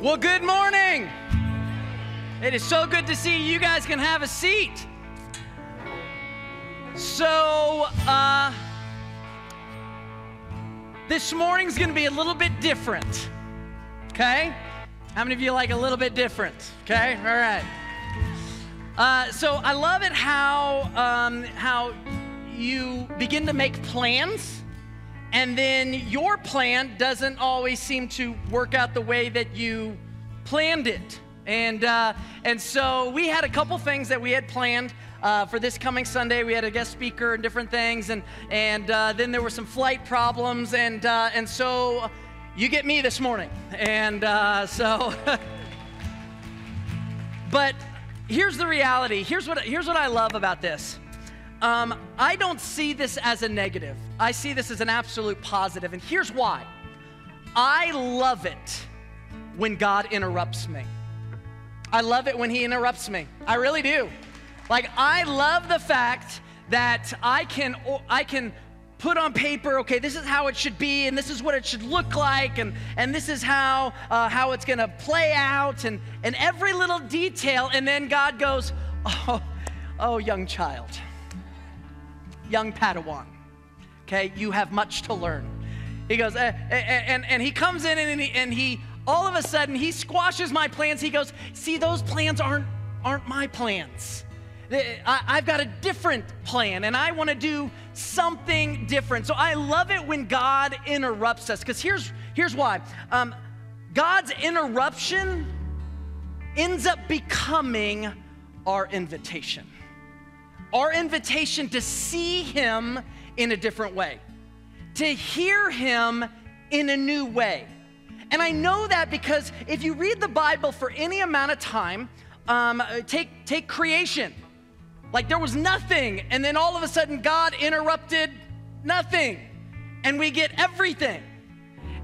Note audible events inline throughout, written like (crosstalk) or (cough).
Well, good morning. It is so good to see you. You guys can have a seat. So, uh, this morning's going to be a little bit different. Okay? How many of you like a little bit different? Okay? All right. Uh, so I love it how um, how you begin to make plans and then your plan doesn't always seem to work out the way that you planned it. And, uh, and so we had a couple things that we had planned uh, for this coming Sunday. We had a guest speaker and different things, and, and uh, then there were some flight problems, and, uh, and so you get me this morning. And uh, so, (laughs) but here's the reality. Here's what, here's what I love about this. Um, I don't see this as a negative. I see this as an absolute positive, and here's why. I love it when God interrupts me. I love it when He interrupts me. I really do. Like I love the fact that I can I can put on paper, okay, this is how it should be, and this is what it should look like, and, and this is how, uh, how it's gonna play out, and, and every little detail, and then God goes, oh, oh, young child, young Padawan. Okay, you have much to learn. He goes, eh, eh, eh, and, and he comes in and he, and he, all of a sudden, he squashes my plans. He goes, see, those plans aren't, aren't my plans. I, have got a different plan and I want to do something different. So I love it when God interrupts us because here's, here's why. Um, God's interruption ends up becoming our invitation our invitation to see Him in a different way, to hear Him in a new way. And I know that because if you read the Bible for any amount of time, um, take, take creation. Like there was nothing, and then all of a sudden God interrupted nothing, and we get everything.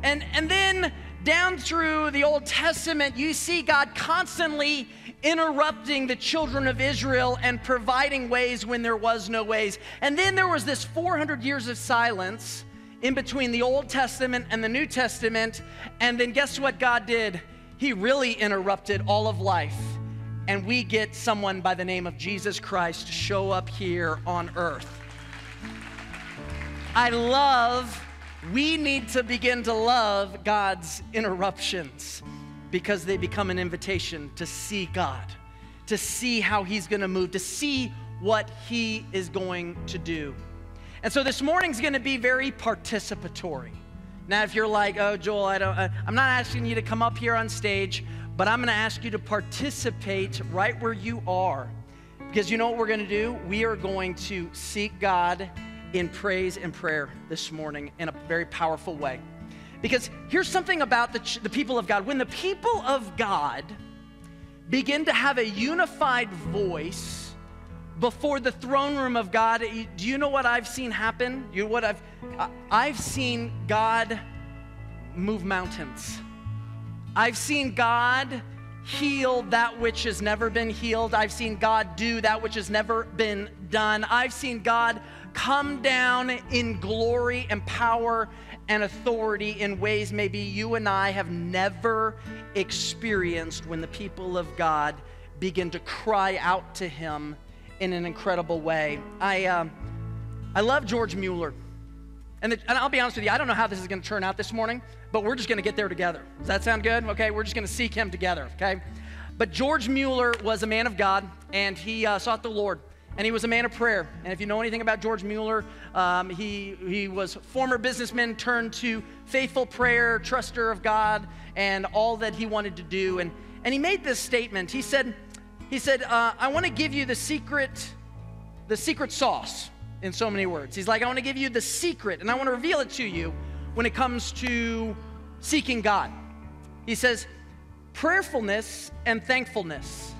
And, and then down through the Old Testament, you see God constantly interrupting the children of Israel and providing ways when there was no ways. And then there was this 400 years of silence in between the Old Testament and the New Testament. And then guess what God did? He really interrupted all of life. And we get someone by the name of Jesus Christ to show up here on earth. I love, we need to begin to love God's interruptions because they become an invitation to see God, to see how He's gonna move, to see what He is going to do. And so this morning's gonna be very participatory. Now, if you're like, oh, Joel, I don't, uh, I'm not asking you to come up here on stage, but I'm gonna ask you to participate right where you are. Because you know what we're gonna do? We are going to seek God in praise and prayer this morning in a very powerful way. Because here's something about the, the people of God. When the people of God begin to have a unified voice before the throne room of God, do you know what I've seen happen? You know what I've uh, I've seen God move mountains. I've seen God heal that which has never been healed. I've seen God do that which has never been done. I've seen God come down in glory and power and authority in ways maybe you and I have never experienced when the people of God begin to cry out to Him in an incredible way. I, uh, I love George Mueller. And, the, and I'll be honest with you, I don't know how this is going to turn out this morning, but we're just going to get there together. Does that sound good? Okay, we're just going to seek Him together, okay? But George Mueller was a man of God, and he uh, sought the Lord and he was a man of prayer. And if you know anything about George Mueller, um, he, he was former businessman turned to faithful prayer, truster of God, and all that he wanted to do. And, and he made this statement. He said, he said uh, I want to give you the secret, the secret sauce in so many words. He's like, I want to give you the secret, and I want to reveal it to you when it comes to seeking God. He says, prayerfulness and thankfulness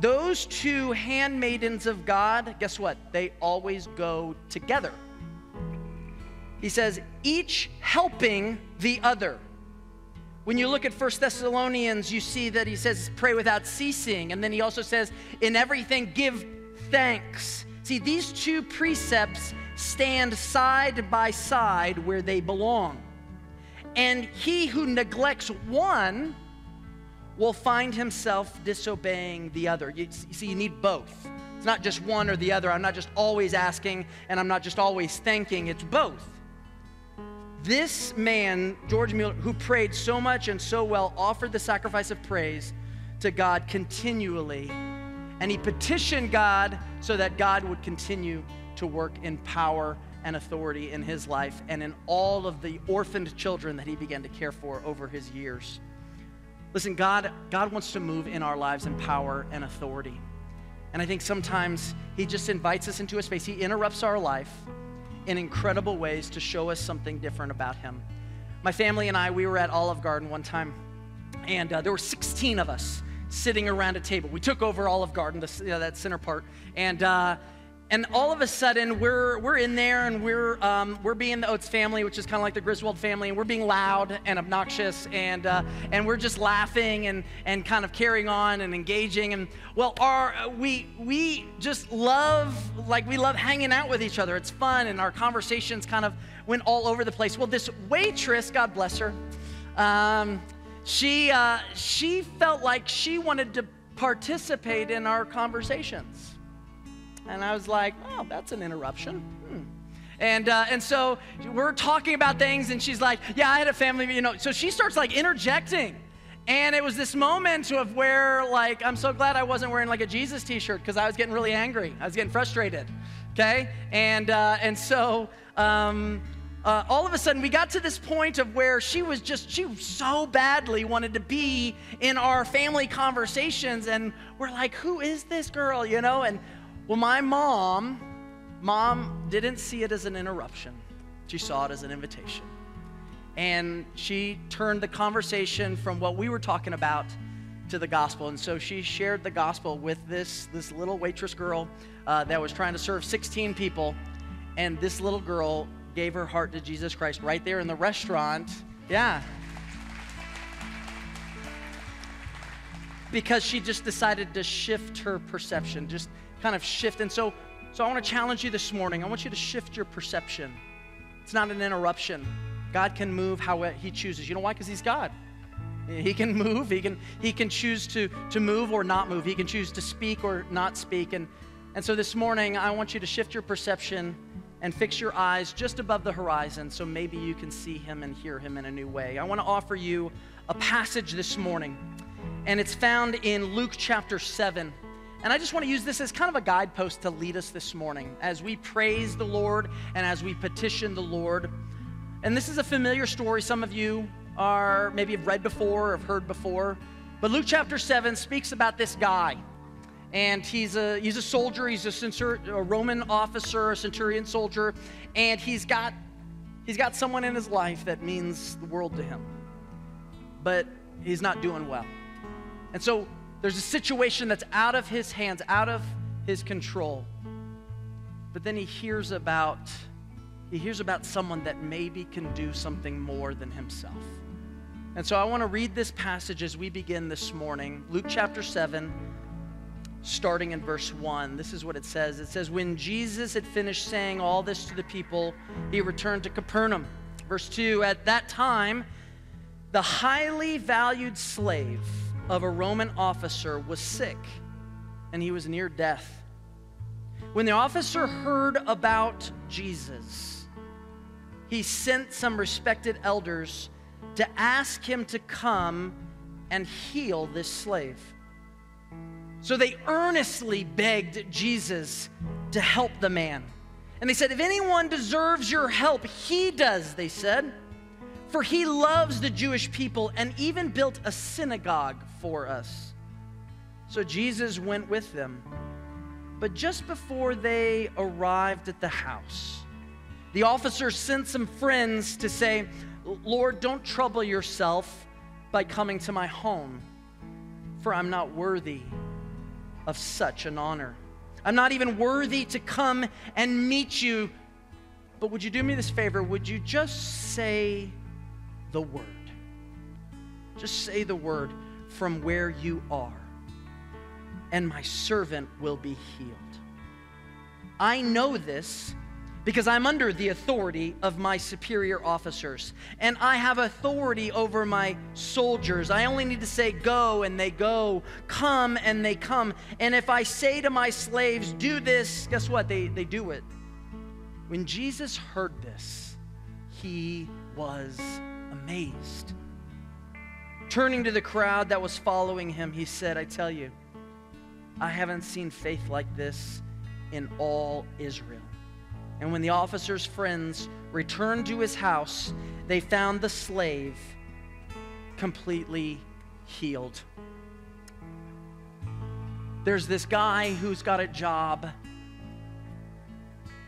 those two handmaidens of God, guess what? They always go together. He says, each helping the other. When you look at First Thessalonians, you see that he says, pray without ceasing. And then he also says, in everything, give thanks. See, these two precepts stand side by side where they belong. And he who neglects one will find himself disobeying the other. You, see, you need both. It's not just one or the other. I'm not just always asking and I'm not just always thanking, it's both. This man, George Mueller, who prayed so much and so well, offered the sacrifice of praise to God continually. And he petitioned God so that God would continue to work in power and authority in his life and in all of the orphaned children that he began to care for over his years. Listen, God, God wants to move in our lives in power and authority. And I think sometimes he just invites us into a space. He interrupts our life in incredible ways to show us something different about him. My family and I, we were at Olive Garden one time, and uh, there were 16 of us sitting around a table. We took over Olive Garden, the, you know, that center part, and uh, and all of a sudden we're we're in there and we're um, we're being the Oates family, which is kind of like the Griswold family, and we're being loud and obnoxious and uh, and we're just laughing and and kind of carrying on and engaging and well our we we just love like we love hanging out with each other. It's fun and our conversations kind of went all over the place. Well, this waitress, God bless her, um, she uh, she felt like she wanted to participate in our conversations. And I was like, oh, that's an interruption. Hmm. And, uh, and so we're talking about things, and she's like, yeah, I had a family, you know. So she starts like interjecting. And it was this moment of where, like, I'm so glad I wasn't wearing like a Jesus t shirt because I was getting really angry. I was getting frustrated. Okay? And, uh, and so um, uh, all of a sudden we got to this point of where she was just, she so badly wanted to be in our family conversations. And we're like, who is this girl? You know? And well, my mom, mom didn't see it as an interruption. She saw it as an invitation. And she turned the conversation from what we were talking about to the gospel. And so she shared the gospel with this, this little waitress girl uh, that was trying to serve 16 people. And this little girl gave her heart to Jesus Christ right there in the restaurant. Yeah. Because she just decided to shift her perception, just kind of shift. And so, so I want to challenge you this morning. I want you to shift your perception. It's not an interruption. God can move how He chooses. You know why? Because He's God. He can move. He can, he can choose to, to move or not move. He can choose to speak or not speak. And, and so this morning, I want you to shift your perception and fix your eyes just above the horizon so maybe you can see Him and hear Him in a new way. I want to offer you a passage this morning, and it's found in Luke chapter 7. And I just want to use this as kind of a guidepost to lead us this morning as we praise the Lord and as we petition the Lord. And this is a familiar story. Some of you are maybe have read before or have heard before. But Luke chapter 7 speaks about this guy. And he's a, he's a soldier, he's a, centur- a Roman officer, a centurion soldier, and he's got, he's got someone in his life that means the world to him. But he's not doing well. And so there's a situation that's out of his hands, out of his control. But then he hears about he hears about someone that maybe can do something more than himself. And so I want to read this passage as we begin this morning. Luke chapter 7 starting in verse 1. This is what it says. It says when Jesus had finished saying all this to the people, he returned to Capernaum. Verse 2, at that time the highly valued slave of a Roman officer was sick and he was near death. When the officer heard about Jesus, he sent some respected elders to ask him to come and heal this slave. So they earnestly begged Jesus to help the man. And they said, If anyone deserves your help, he does, they said for he loves the Jewish people and even built a synagogue for us. So Jesus went with them. But just before they arrived at the house, the officer sent some friends to say, Lord, don't trouble yourself by coming to my home, for I'm not worthy of such an honor. I'm not even worthy to come and meet you. But would you do me this favor? Would you just say the word. Just say the word from where you are, and my servant will be healed. I know this because I'm under the authority of my superior officers. And I have authority over my soldiers. I only need to say, go, and they go, come, and they come. And if I say to my slaves, do this, guess what? They, they do it. When Jesus heard this, he was amazed. Turning to the crowd that was following him, he said, I tell you, I haven't seen faith like this in all Israel. And when the officer's friends returned to his house, they found the slave completely healed. There's this guy who's got a job,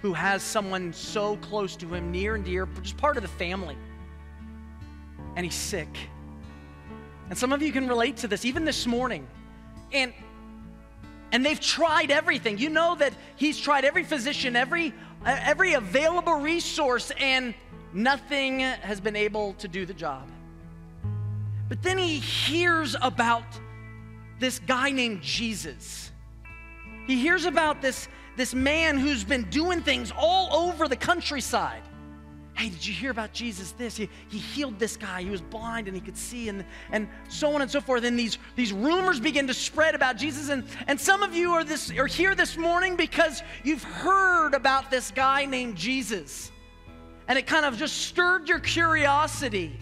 who has someone so close to him, near and dear, just part of the family, and he's sick. And some of you can relate to this, even this morning. And and they've tried everything. You know that he's tried every physician, every uh, every available resource, and nothing has been able to do the job. But then he hears about this guy named Jesus. He hears about this, this man who's been doing things all over the countryside. Hey, did you hear about Jesus? This, he, he healed this guy. He was blind and he could see, and, and so on and so forth. And these, these rumors begin to spread about Jesus. And, and some of you are, this, are here this morning because you've heard about this guy named Jesus. And it kind of just stirred your curiosity.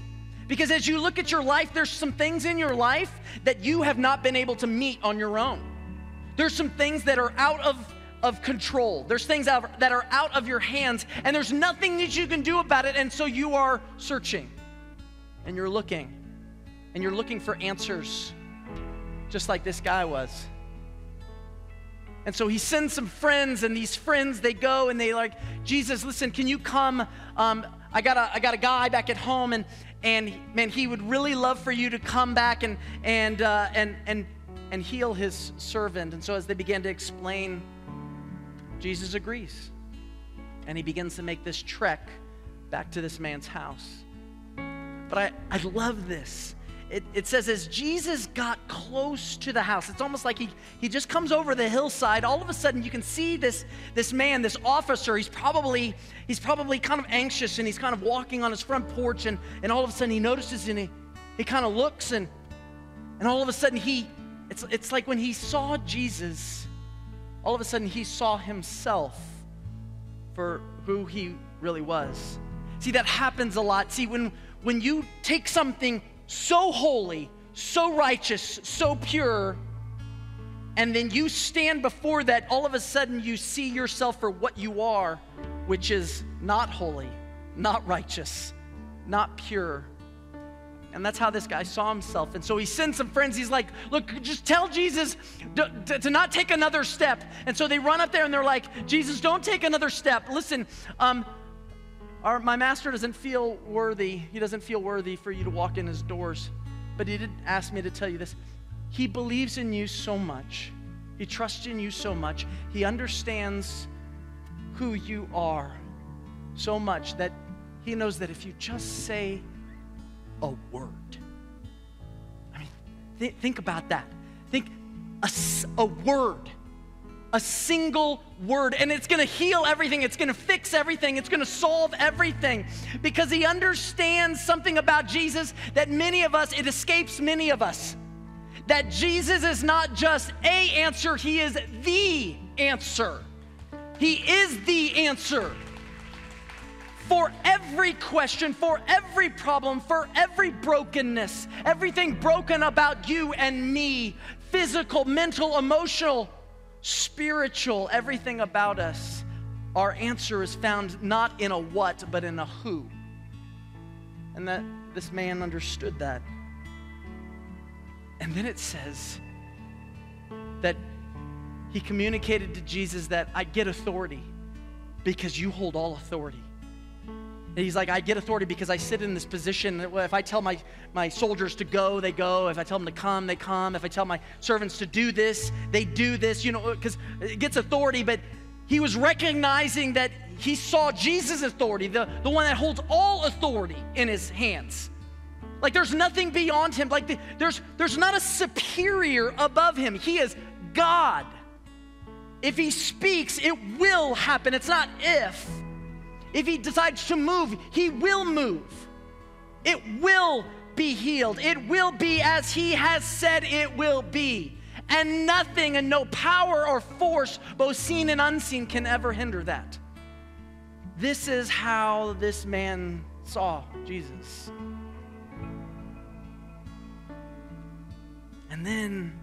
Because as you look at your life, there's some things in your life that you have not been able to meet on your own. There's some things that are out of of control. There's things that are out of your hands, and there's nothing that you can do about it. And so you are searching and you're looking and you're looking for answers, just like this guy was. And so he sends some friends, and these friends they go and they like, Jesus, listen, can you come? Um, I got a I got a guy back at home, and and man, he would really love for you to come back and and uh, and and and heal his servant. And so as they began to explain Jesus agrees. And he begins to make this trek back to this man's house. But I, I love this. It, it, says, as Jesus got close to the house, it's almost like he, he just comes over the hillside. All of a sudden, you can see this, this man, this officer. He's probably, he's probably kind of anxious and he's kind of walking on his front porch. And, and all of a sudden, he notices and he, he kind of looks and, and all of a sudden, he, it's, it's like when he saw Jesus, all of a sudden he saw himself for who he really was. See, that happens a lot. See, when, when you take something so holy, so righteous, so pure, and then you stand before that, all of a sudden you see yourself for what you are, which is not holy, not righteous, not pure. And that's how this guy saw himself. And so he sends some friends. He's like, Look, just tell Jesus to, to, to, not take another step. And so they run up there and they're like, Jesus, don't take another step. Listen, um, our, my master doesn't feel worthy. He doesn't feel worthy for you to walk in his doors. But he did ask me to tell you this. He believes in you so much, he trusts in you so much, he understands who you are so much that he knows that if you just say, a word. I mean, th- think about that. Think a, a word, a single word, and it's gonna heal everything, it's gonna fix everything, it's gonna solve everything because he understands something about Jesus that many of us, it escapes many of us. That Jesus is not just a answer, he is the answer. He is the answer for every question, for every problem, for every brokenness, everything broken about you and me physical, mental, emotional, spiritual, everything about us. Our answer is found not in a what, but in a who. And that this man understood that. And then it says that he communicated to Jesus that I get authority because you hold all authority. He's like, I get authority because I sit in this position. If I tell my, my soldiers to go, they go. If I tell them to come, they come. If I tell my servants to do this, they do this, you know, because it gets authority. But he was recognizing that he saw Jesus' authority, the, the one that holds all authority in his hands. Like there's nothing beyond him. Like the, there's, there's not a superior above him. He is God. If he speaks, it will happen. It's not if If he decides to move, he will move. It will be healed. It will be as he has said it will be. And nothing and no power or force, both seen and unseen, can ever hinder that. This is how this man saw Jesus. And then,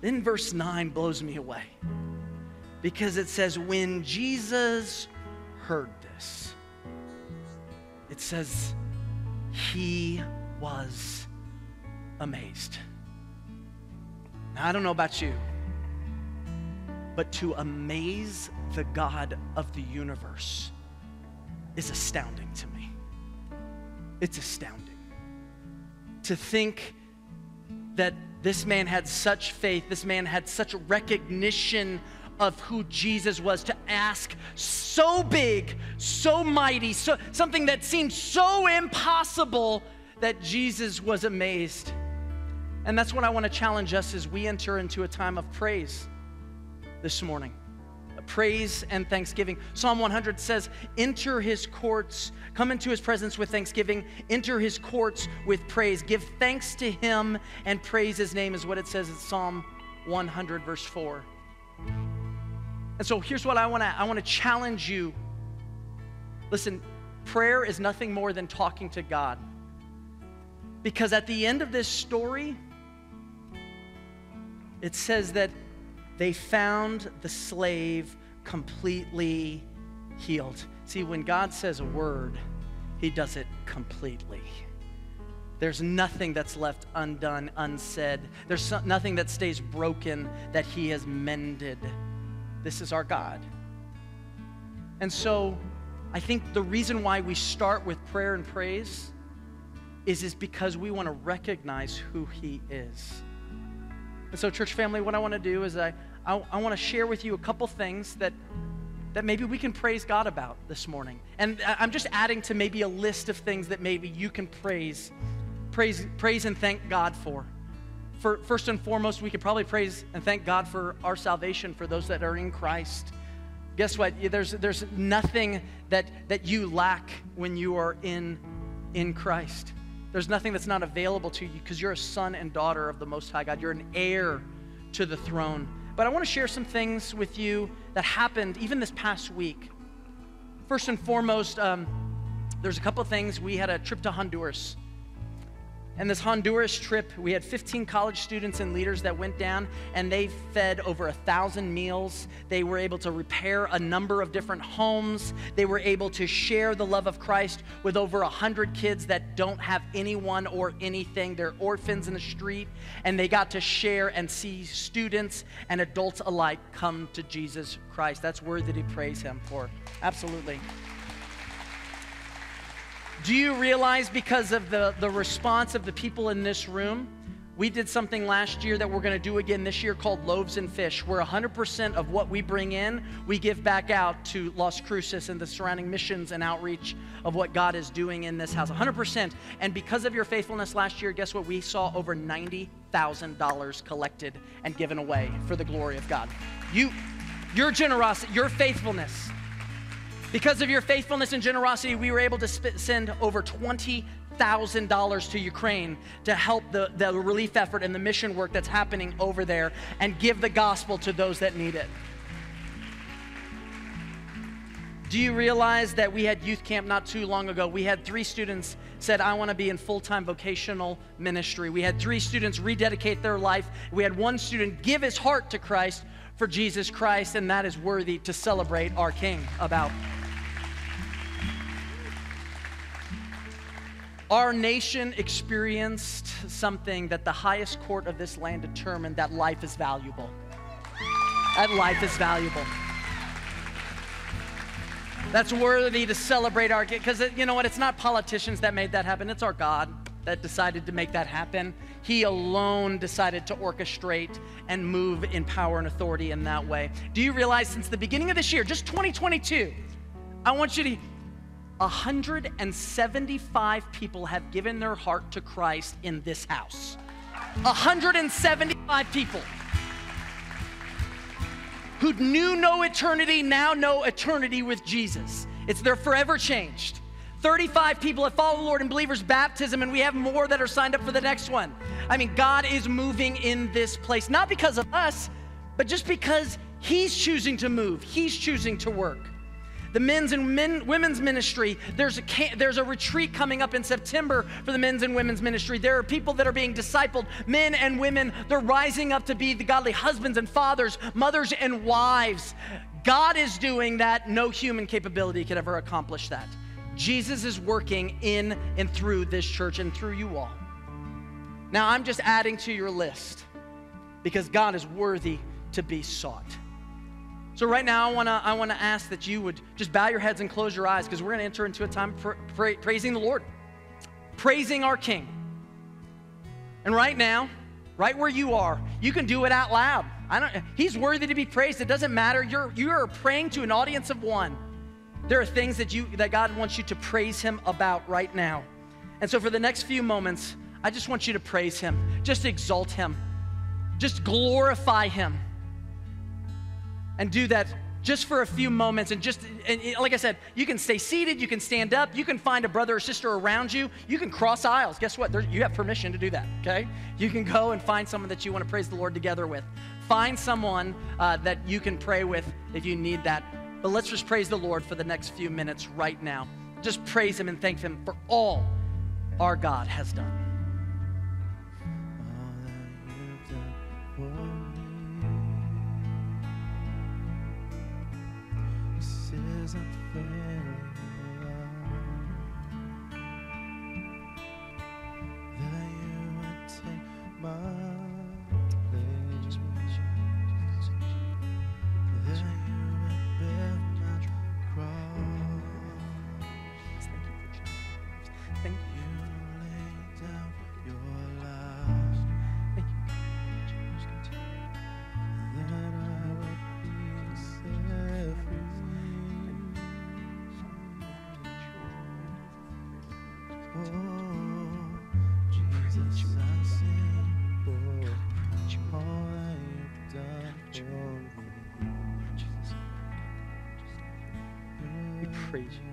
then verse 9 blows me away because it says, when Jesus heard it says, he was amazed. Now, I don't know about you, but to amaze the God of the universe is astounding to me. It's astounding. To think that this man had such faith, this man had such recognition of who Jesus was, to ask so big, so mighty, so, something that seemed so impossible that Jesus was amazed. And that's what I want to challenge us as we enter into a time of praise this morning praise and thanksgiving. Psalm 100 says, Enter his courts, come into his presence with thanksgiving, enter his courts with praise. Give thanks to him and praise his name, is what it says in Psalm 100, verse 4. And so here's what I want to I want to challenge you. Listen, prayer is nothing more than talking to God. Because at the end of this story, it says that they found the slave completely healed. See, when God says a word, he does it completely. There's nothing that's left undone, unsaid. There's nothing that stays broken that he has mended. This is our God. And so I think the reason why we start with prayer and praise is, is because we want to recognize who he is. And so, church family, what I want to do is I, I, I want to share with you a couple things that, that maybe we can praise God about this morning. And I'm just adding to maybe a list of things that maybe you can praise, praise, praise and thank God for. For, first and foremost, we could probably praise and thank God for our salvation for those that are in Christ. Guess what? There's, there's nothing that, that you lack when you are in, in Christ. There's nothing that's not available to you because you're a son and daughter of the Most High God. You're an heir to the throne. But I want to share some things with you that happened even this past week. First and foremost, um, there's a couple things. We had a trip to Honduras and this Honduras trip, we had 15 college students and leaders that went down, and they fed over a thousand meals. They were able to repair a number of different homes. They were able to share the love of Christ with over a hundred kids that don't have anyone or anything. They're orphans in the street, and they got to share and see students and adults alike come to Jesus Christ. That's worthy to praise Him for. Absolutely. Do you realize because of the, the response of the people in this room, we did something last year that we're going to do again this year called Loaves and Fish, where 100% of what we bring in, we give back out to Las Cruces and the surrounding missions and outreach of what God is doing in this house. 100%. And because of your faithfulness last year, guess what? We saw over $90,000 collected and given away for the glory of God. You, your generosity, your faithfulness because of your faithfulness and generosity, we were able to sp- send over $20,000 to Ukraine to help the, the relief effort and the mission work that's happening over there and give the gospel to those that need it. Do you realize that we had youth camp not too long ago? We had three students said, I want to be in full time vocational ministry. We had three students rededicate their life. We had one student give his heart to Christ for Jesus Christ, and that is worthy to celebrate our King about. Our nation experienced something that the highest court of this land determined that life is valuable. That life is valuable. That's worthy to celebrate our because you know what? It's not politicians that made that happen. It's our God that decided to make that happen. He alone decided to orchestrate and move in power and authority in that way. Do you realize since the beginning of this year, just 2022, I want you to 175 people have given their heart to Christ in this house. 175 people who knew no eternity now know eternity with Jesus. It's they're forever changed. 35 people have followed the Lord in believers' baptism, and we have more that are signed up for the next one. I mean, God is moving in this place, not because of us, but just because He's choosing to move, He's choosing to work. The men's and men, women's ministry, there's a, there's a retreat coming up in September for the men's and women's ministry. There are people that are being discipled, men and women. They're rising up to be the godly husbands and fathers, mothers and wives. God is doing that. No human capability could ever accomplish that. Jesus is working in and through this church and through you all. Now, I'm just adding to your list because God is worthy to be sought. So, right now, I wanna, I wanna ask that you would just bow your heads and close your eyes because we're gonna enter into a time of pra- praising the Lord, praising our King. And right now, right where you are, you can do it out loud. I don't, he's worthy to be praised. It doesn't matter. You're, you're praying to an audience of one. There are things that, you, that God wants you to praise Him about right now. And so, for the next few moments, I just want you to praise Him, just exalt Him, just glorify Him and do that just for a few moments and just and like i said you can stay seated you can stand up you can find a brother or sister around you you can cross aisles. Guess what? There, you have permission to do that okay? You can go and find someone that you want to praise the lord together with. Find someone uh, that you can pray with if you need that. But let's just praise the lord for the next few minutes right now. Just praise him and thank him for all our god has done my praise.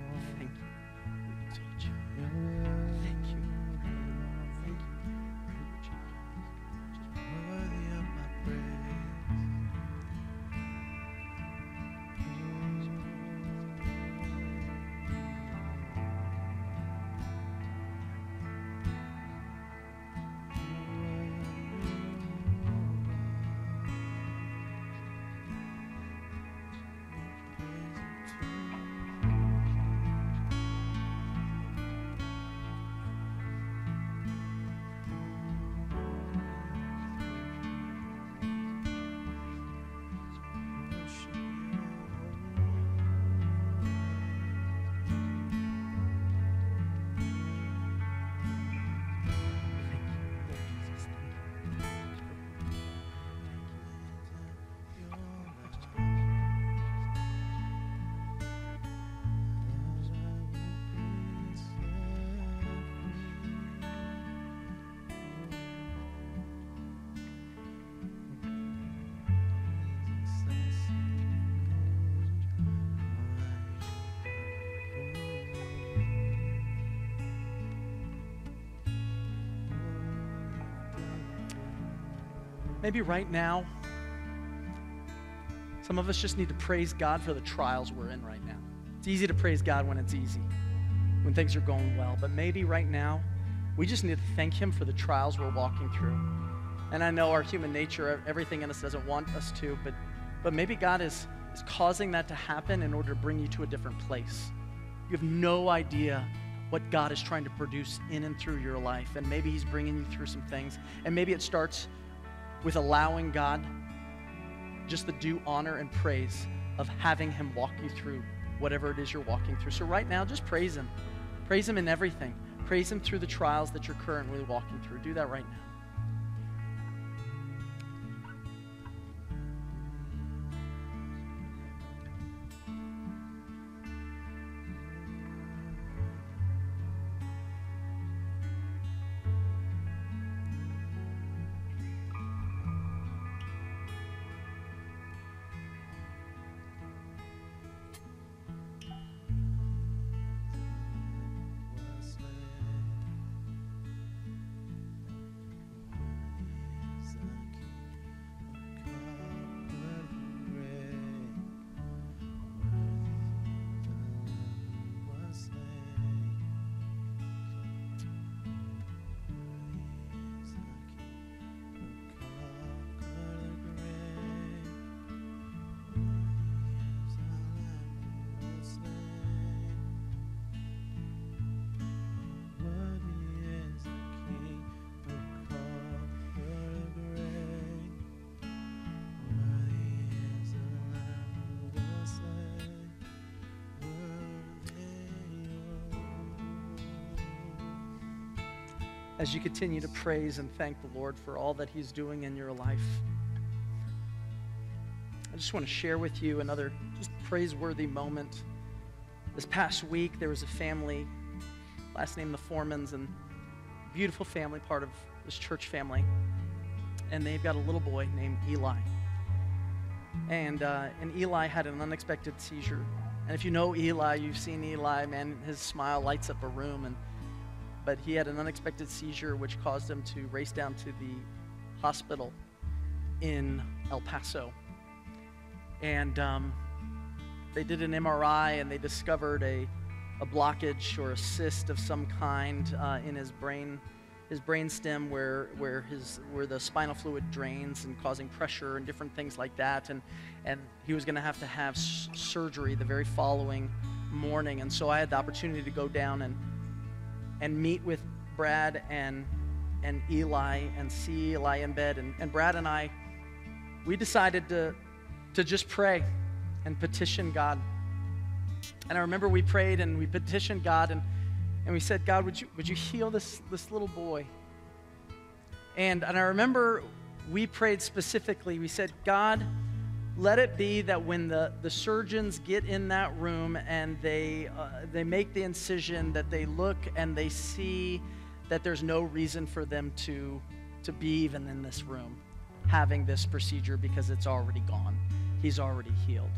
Maybe right now, some of us just need to praise God for the trials we're in right now. It's easy to praise God when it's easy, when things are going well. But maybe right now, we just need to thank Him for the trials we're walking through. And I know our human nature, everything in us doesn't want us to, but, but maybe God is, is causing that to happen in order to bring you to a different place. You have no idea what God is trying to produce in and through your life. And maybe He's bringing you through some things. And maybe it starts with allowing God just the due honor and praise of having Him walk you through whatever it is you're walking through. So, right now, just praise Him. Praise Him in everything. Praise Him through the trials that you're currently walking through. Do that right now. As you continue to praise and thank the Lord for all that He's doing in your life. I just want to share with you another just praiseworthy moment. This past week, there was a family, last name the Formans, and beautiful family, part of this church family. And they've got a little boy named Eli. And, uh, and Eli had an unexpected seizure. And if you know Eli, you've seen Eli, man, his smile lights up a room. And, but he had an unexpected seizure, which caused him to race down to the hospital in El Paso. And um, they did an MRI and they discovered a, a blockage or a cyst of some kind uh, in his brain, his brain stem where, where, his, where the spinal fluid drains and causing pressure and different things like that. And, and he was going to have to have s- surgery the very following morning. And so I had the opportunity to go down and, and meet with Brad and, and Eli and see Eli in bed. And, and Brad and I, we decided to, to just pray and petition God. And I remember we prayed and we petitioned God and, and we said, God, would you, would you heal this, this little boy? And, and I remember we prayed specifically. We said, God, let it be that when the, the surgeons get in that room and they, uh, they make the incision, that they look and they see that there's no reason for them to, to be even in this room having this procedure because it's already gone. He's already healed.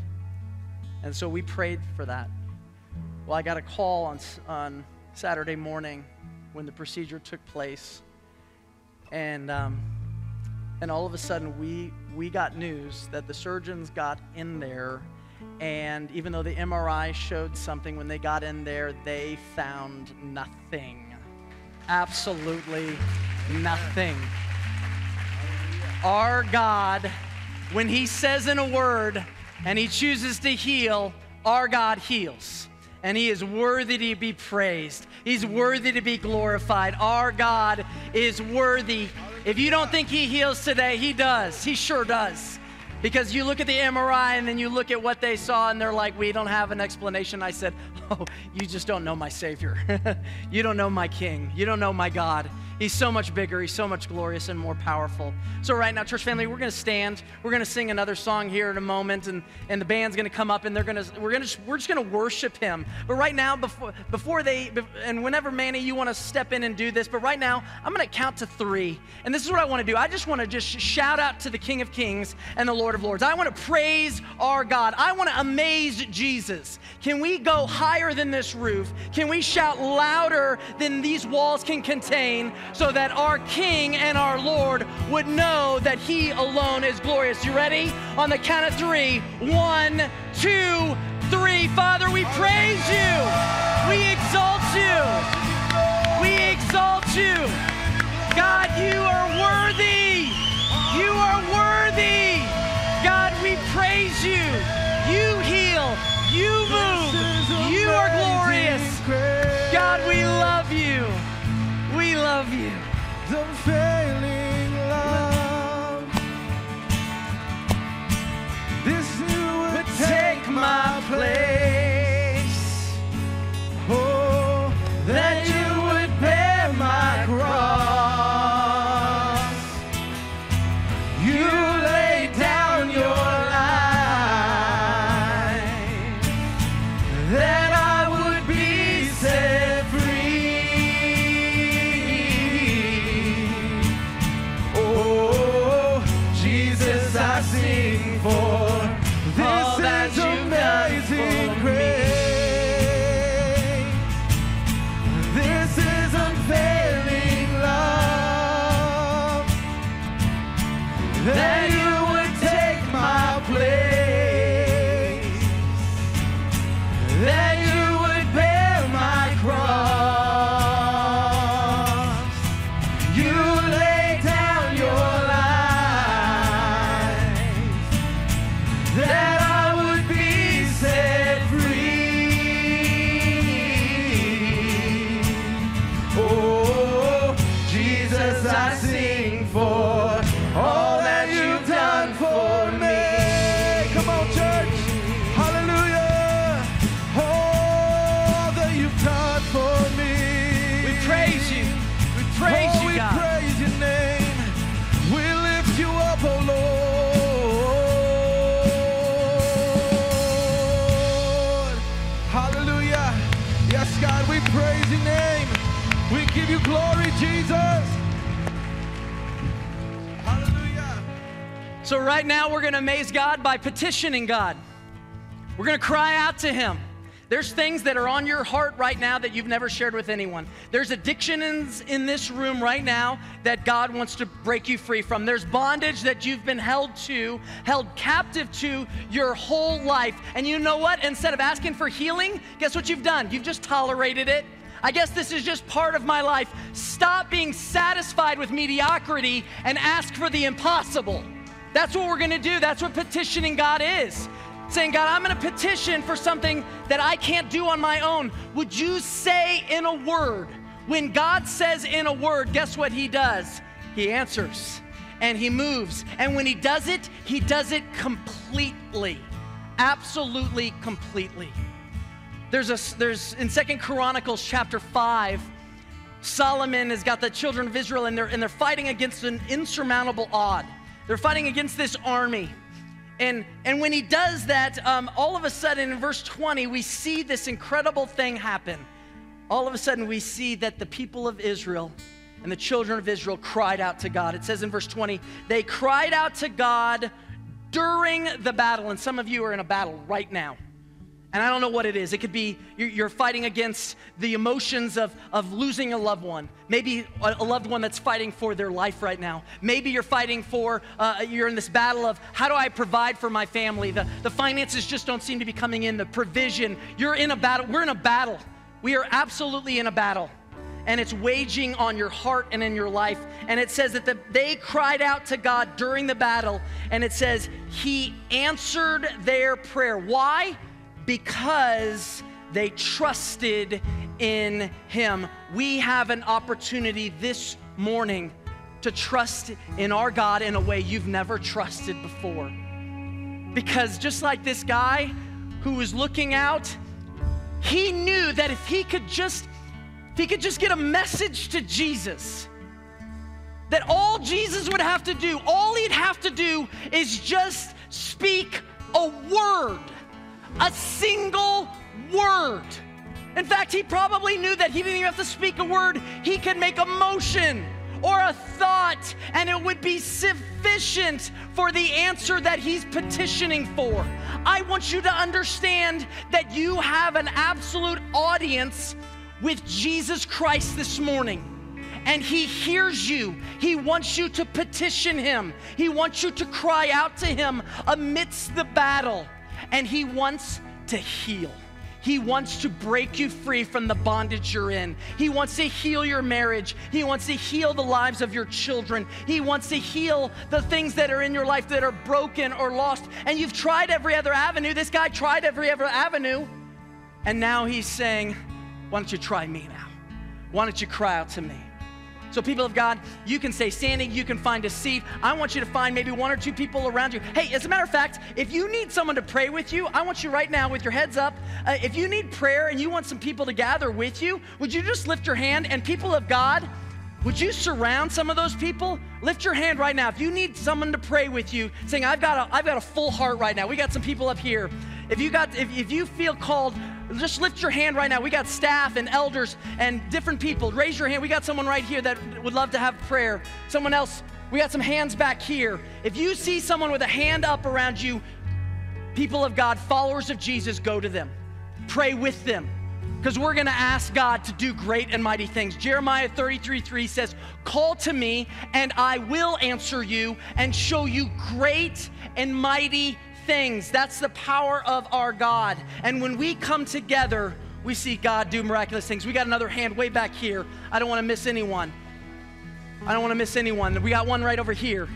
And so we prayed for that. Well, I got a call on, on Saturday morning when the procedure took place. And, um, and all of a sudden, we, we got news that the surgeons got in there. And even though the MRI showed something, when they got in there, they found nothing. Absolutely nothing. Our God, when He says in a word and He chooses to heal, our God heals. And He is worthy to be praised. He's worthy to be glorified. Our God is worthy. If you don't think He heals today, He does. He sure does. Because you look at the MRI and then you look at what they saw and they're like, we don't have an explanation. I said, oh, you just don't know my Savior. (laughs) you don't know my King. You don't know my God. He's so much bigger, he's so much glorious and more powerful. So, right now, church family, we're going to stand. We're going to sing another song here in a moment, and, and the band's going to come up and they're going to, we're to, we're just going to worship him. But right now, before, before they, and whenever Manny, you want to step in and do this, but right now, I'm going to count to three. And this is what I want to do. I just want to just shout out to the King of Kings and the Lord of Lords. I want to praise our God. I want to amaze Jesus. Can we go higher than this roof? Can we shout louder than these walls can contain? So that our King and our Lord would know that He alone is glorious. You ready? On the count of three: one, two, three. Father, we praise you. We exalt you. We exalt you. God, you are worthy. You are worthy. God, we praise you. You heal. You move. You are glorious. God, we love you. We love you. Unfailing love. This you would take my place. So, right now, we're going to amaze God by petitioning God. We're going to cry out to Him. There's things that are on your heart right now that you've never shared with anyone. There's addictions in this room right now that God wants to break you free from. There's bondage that you've been held to, held captive to your whole life. And you know what? Instead of asking for healing, guess what you've done? You've just tolerated it. I guess this is just part of my life. Stop being satisfied with mediocrity and ask for the impossible. That's what we're gonna do. That's what petitioning God is saying, God, I'm to petition for something that I can't do on my own. Would you say in a word? When God says in a word, guess what He does? He answers and He moves. And when He does it, He does it completely. Absolutely completely. There's a there's in Second Chronicles chapter 5, Solomon has got the children of Israel and they're and they're fighting against an insurmountable odd. They're fighting against this army. And, and when he does that, um, all of a sudden in verse 20, we see this incredible thing happen. All of a sudden, we see that the people of Israel and the children of Israel cried out to God. It says in verse 20, they cried out to God during the battle. And some of you are in a battle right now. And I don't know what it is. It could be you're fighting against the emotions of, of losing a loved one. Maybe a loved one that's fighting for their life right now. Maybe you're fighting for, uh, you're in this battle of how do I provide for my family? The, the finances just don't seem to be coming in, the provision. You're in a battle. We're in a battle. We are absolutely in a battle. And it's waging on your heart and in your life. And it says that the, they cried out to God during the battle. And it says, He answered their prayer. Why? Because they trusted in him. We have an opportunity this morning to trust in our God in a way you've never trusted before. Because just like this guy who was looking out, he knew that if he could just if he could just get a message to Jesus, that all Jesus would have to do, all he'd have to do is just speak a word a single word. In fact, he probably knew that he didn't even have to speak a word, he could make a motion or a thought, and it would be sufficient for the answer that he's petitioning for. I want you to understand that you have an absolute audience with Jesus Christ this morning. And he hears you. He wants you to petition him. He wants you to cry out to him amidst the battle and He wants to heal. He wants to break you free from the bondage you're in. He wants to heal your marriage. He wants to heal the lives of your children. He wants to heal the things that are in your life that are broken or lost. And you've tried every other avenue. This guy tried every other avenue. And now he's saying, Why don't you try me now? Why don't you cry out to me? So, people of God, you can stay standing, you can find a seat. I want you to find maybe one or two people around you. Hey, as a matter of fact, if you need someone to pray with you, I want you right now with your heads up. Uh, if you need prayer and you want some people to gather with you, would you just lift your hand? And, people of God, would you surround some of those people? Lift your hand right now. If you need someone to pray with you, saying, I've got a, I've got a full heart right now. We got some people up here. If you got if, if you feel called, just lift your hand right now. We got staff and elders and different people. Raise your hand. We got someone right here that would love to have prayer. Someone else, we got some hands back here. If you see someone with a hand up around you, people of God, followers of Jesus, go to them. Pray with them because we're going to ask God to do great and mighty things. Jeremiah 33 3 says, Call to me, and I will answer you and show you great and mighty things. That's the power of our God. And when we come together, we see God do miraculous things. We got another hand way back here. I don't want to miss anyone. I don't want to miss anyone. We got one right over here.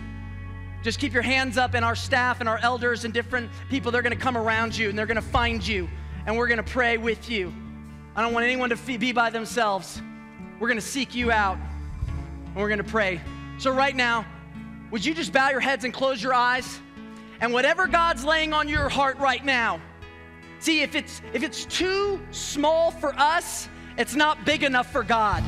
Just keep your hands up, and our staff and our elders and different people, they're going to come around you and they're going to find you, and we're going to pray with you. I don't want anyone to be by themselves. We're going to seek you out, and we're going to pray. So, right now, would you just bow your heads and close your eyes? And whatever God's laying on your heart right now, see if it's if it's too small for us, it's not big enough for God.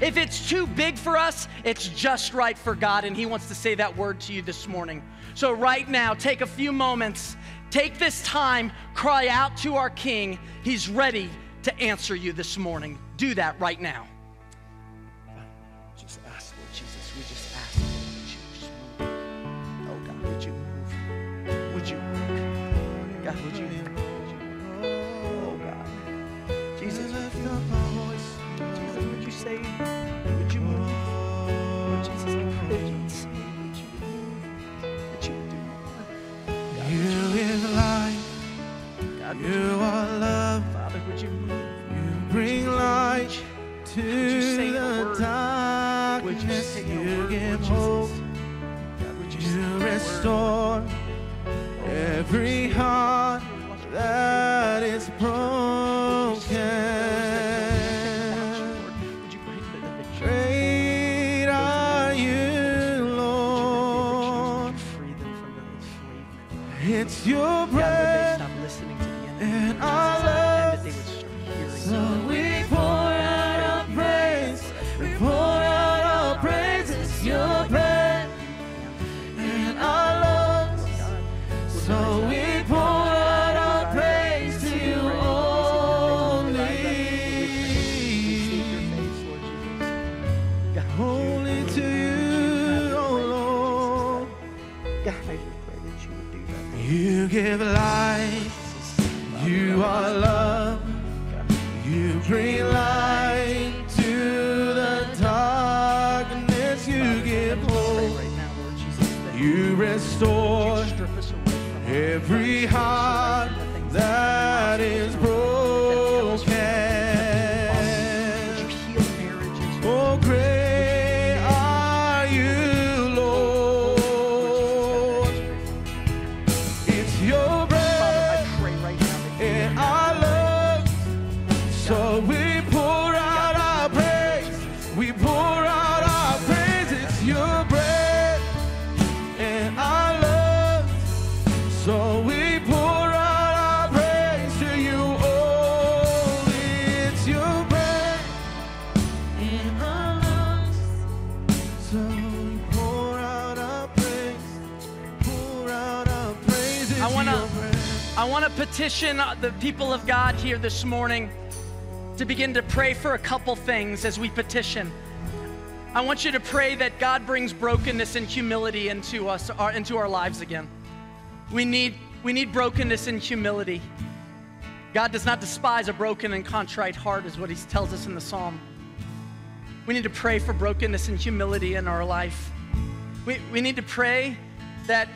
If it's too big for us, it's just right for God, and He wants to say that word to you this morning. So, right now, take a few moments, take this time, cry out to our King. He's ready to answer you this morning. Do that right now. You, You are love. Father, would you move? You bring light to you the you darkness. You word, give Lord hope. God, would you You restore every heart that is broken. Great are you, Lord. It's your the people of God here this morning to begin to pray for a couple things as we petition. I want you to pray that God brings brokenness and humility into us, our, into our lives again. We need, we need brokenness and humility. God does not despise a broken and contrite heart, is what He tells us in the psalm. We need to pray for brokenness and humility in our life. We, we need to pray that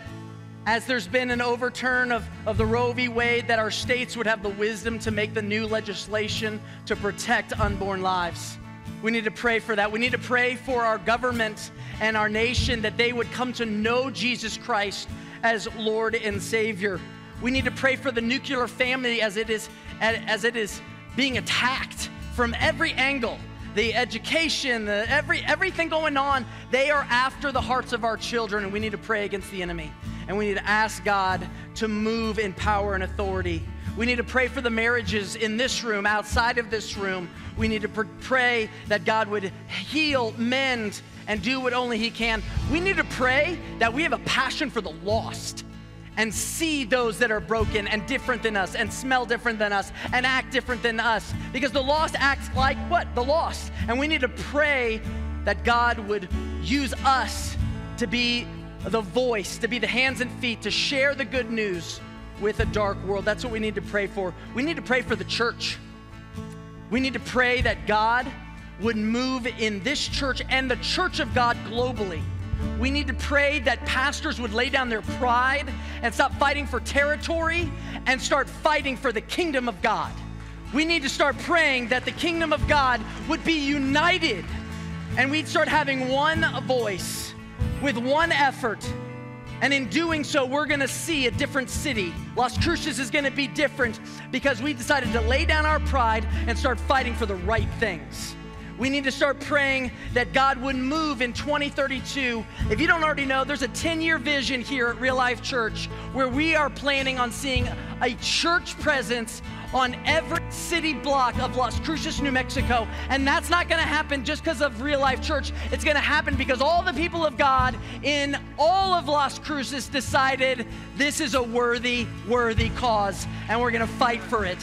as there's been an overturn of, of the Roe v. Wade, that our states would have the wisdom to make the new legislation to protect unborn lives. We need to pray for that. We need to pray for our government and our nation that they would come to know Jesus Christ as Lord and Savior. We need to pray for the nuclear family as it is as it is being attacked from every angle the education, the every everything going on, they are after the hearts of our children, and we need to pray against the enemy. And we need to ask God to move in power and authority. We need to pray for the marriages in this room, outside of this room. We need to pr- pray that God would heal, mend, and do what only He can. We need to pray that we have a passion for the lost and see those that are broken and different than us and smell different than us and act different than us because the lost acts like what? The lost. And we need to pray that God would use us to be the voice, to be the hands and feet, to share the good news with a dark world. That's what we need to pray for. We need to pray for the church. We need to pray that God would move in this church and the church of God globally. We need to pray that pastors would lay down their pride and stop fighting for territory and start fighting for the kingdom of God. We need to start praying that the kingdom of God would be united and we'd start having one voice with one effort. And in doing so, we're gonna see a different city. Las Cruces is gonna be different because we decided to lay down our pride and start fighting for the right things. We need to start praying that God would move in 2032. If you don't already know, there's a 10 year vision here at Real Life Church where we are planning on seeing a church presence on every city block of Las Cruces, New Mexico. And that's not to happen just because of real life church. It's to happen because all the people of God in all of Las Cruces decided this is a worthy, worthy cause, and we're to fight for it.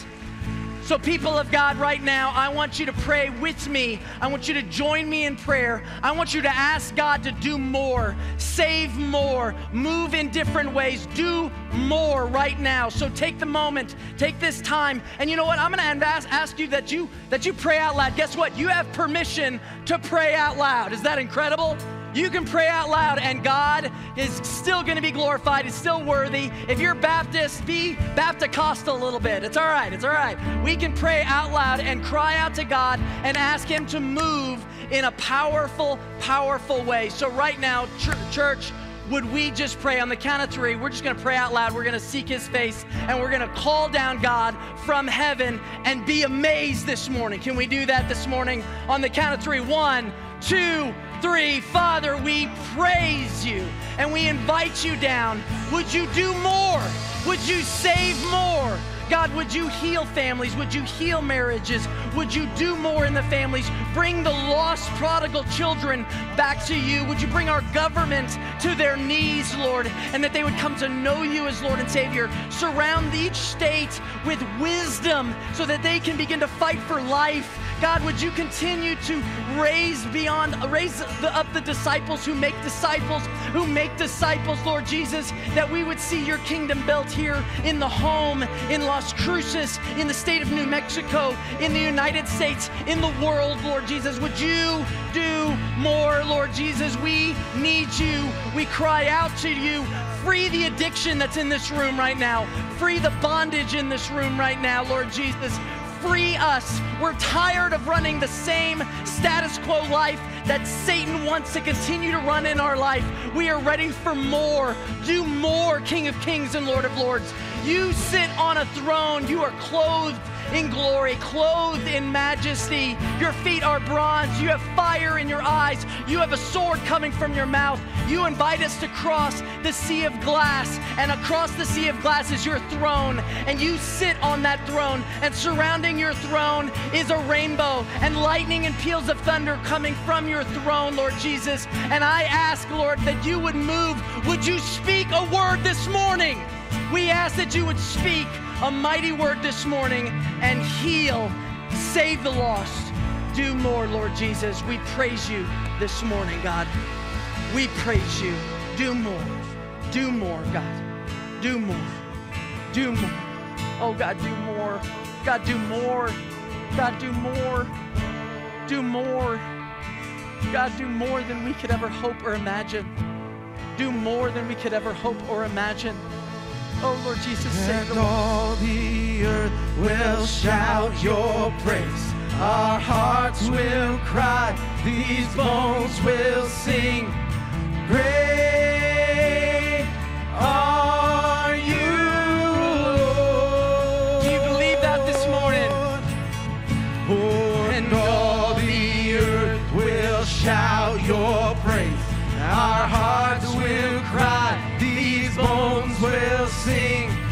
So, people of God, right now, I want you to pray with me. I want you to join me in prayer. I want you to ask God to do more, save more, move in different ways, do more right now. So, take the moment, take this time, and you know what? I'm going to ask you that you that you pray out loud. Guess what? You have permission to pray out loud. Is that incredible? You can pray out loud, and God is still going to be glorified. He's still worthy. If you're Baptist, be Baptist a little bit. It's all right. It's all right. We can pray out loud and cry out to God and ask Him to move in a powerful, powerful way. So, right now, ch- church, would we just pray on the count of three? We're just gonna pray out loud. We're gonna seek his face and we're gonna call down God from heaven and be amazed this morning. Can we do that this morning on the count of three? One, two, three. Father, we praise you and we invite you down. Would you do more? Would you save more? God, would you heal families? Would you heal marriages? Would you do more in the families? Bring the lost prodigal children back to you. Would you bring our government to their knees, Lord, and that they would come to know you as Lord and Savior? Surround each state with wisdom so that they can begin to fight for life God, would you continue to raise beyond, raise the, up the disciples who make disciples, who make disciples, Lord Jesus, that we would see your kingdom built here in the home, in Las Cruces, in the state of New Mexico, in the United States, in the world, Lord Jesus. Would you do more, Lord Jesus? We need you. We cry out to you. Free the addiction that's in this room right now. Free the bondage in this room right now, Lord Jesus free us. We're tired of running the same status quo life that Satan wants to continue to run in our life. We are ready for more. Do more, King of Kings and Lord of Lords. You sit on a throne. You are clothed in glory, clothed in majesty. Your feet are bronze. You have fire in your eyes. You have a sword coming from your mouth. You invite us to cross the sea of glass, and across the sea of glass is your throne, and you sit on that throne, and surrounding your throne is a rainbow, and lightning and peals of thunder coming from your throne, Lord Jesus. And I ask, Lord, that you would move. Would you speak a word this morning? We ask that you would speak a mighty word this morning and heal, save the lost. Do more, Lord Jesus. We praise you this morning, God. We praise you. Do more. Do more, God. Do more. Do more. Oh, God, do more. God, do more. God, do more. Do more. God, do more than we could ever hope or imagine. Do more than we could ever hope or imagine. Oh, Lord Jesus, save all the earth will shout your praise. Our hearts will cry, these bones will sing. Great are you, Lord. Do you believe that this morning? Oh, and all the earth will shout your praise. Our sing.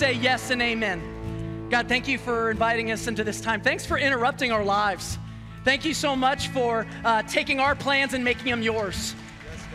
Say yes and amen. God, thank you for inviting us into this time. Thanks for interrupting our lives. Thank you so much for uh, taking our plans and making them yours.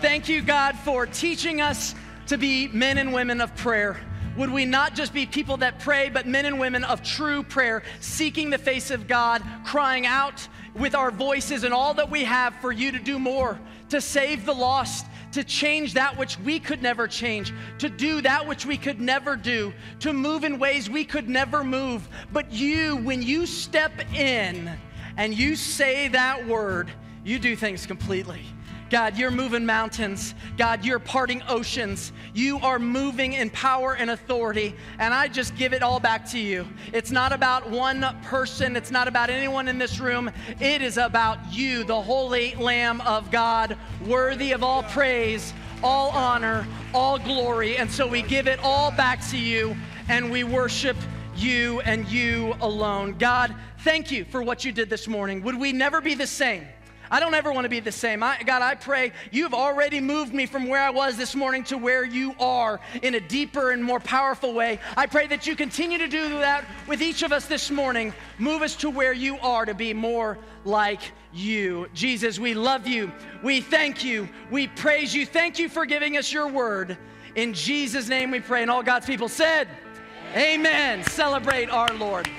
Thank you, God, for teaching us to be men and women of prayer. Would we not just be people that pray, but men and women of true prayer, seeking the face of God, crying out with our voices and all that we have for you to do more, to save the lost, to change that which we could never change, to do that which we could never do, to move in ways we could never move. But you, when you step in and you say that word, you do things completely. God, you're moving mountains. God, you're parting oceans. You are moving in power and authority. And I just give it all back to you. It's not about one person, it's not about anyone in this room. It is about you, the holy Lamb of God, worthy of all praise, all honor, all glory. And so we give it all back to you and we worship you and you alone. God, thank you for what you did this morning. Would we never be the same? I don't ever want to be the same. I, God, I pray you've already moved me from where I was this morning to where you are in a deeper and more powerful way. I pray that you continue to do that with each of us this morning. Move us to where you are to be more like you. Jesus, we love you. We thank you. We praise you. Thank you for giving us your word. In Jesus' name we pray. And all God's people said, Amen. Amen. Celebrate our Lord.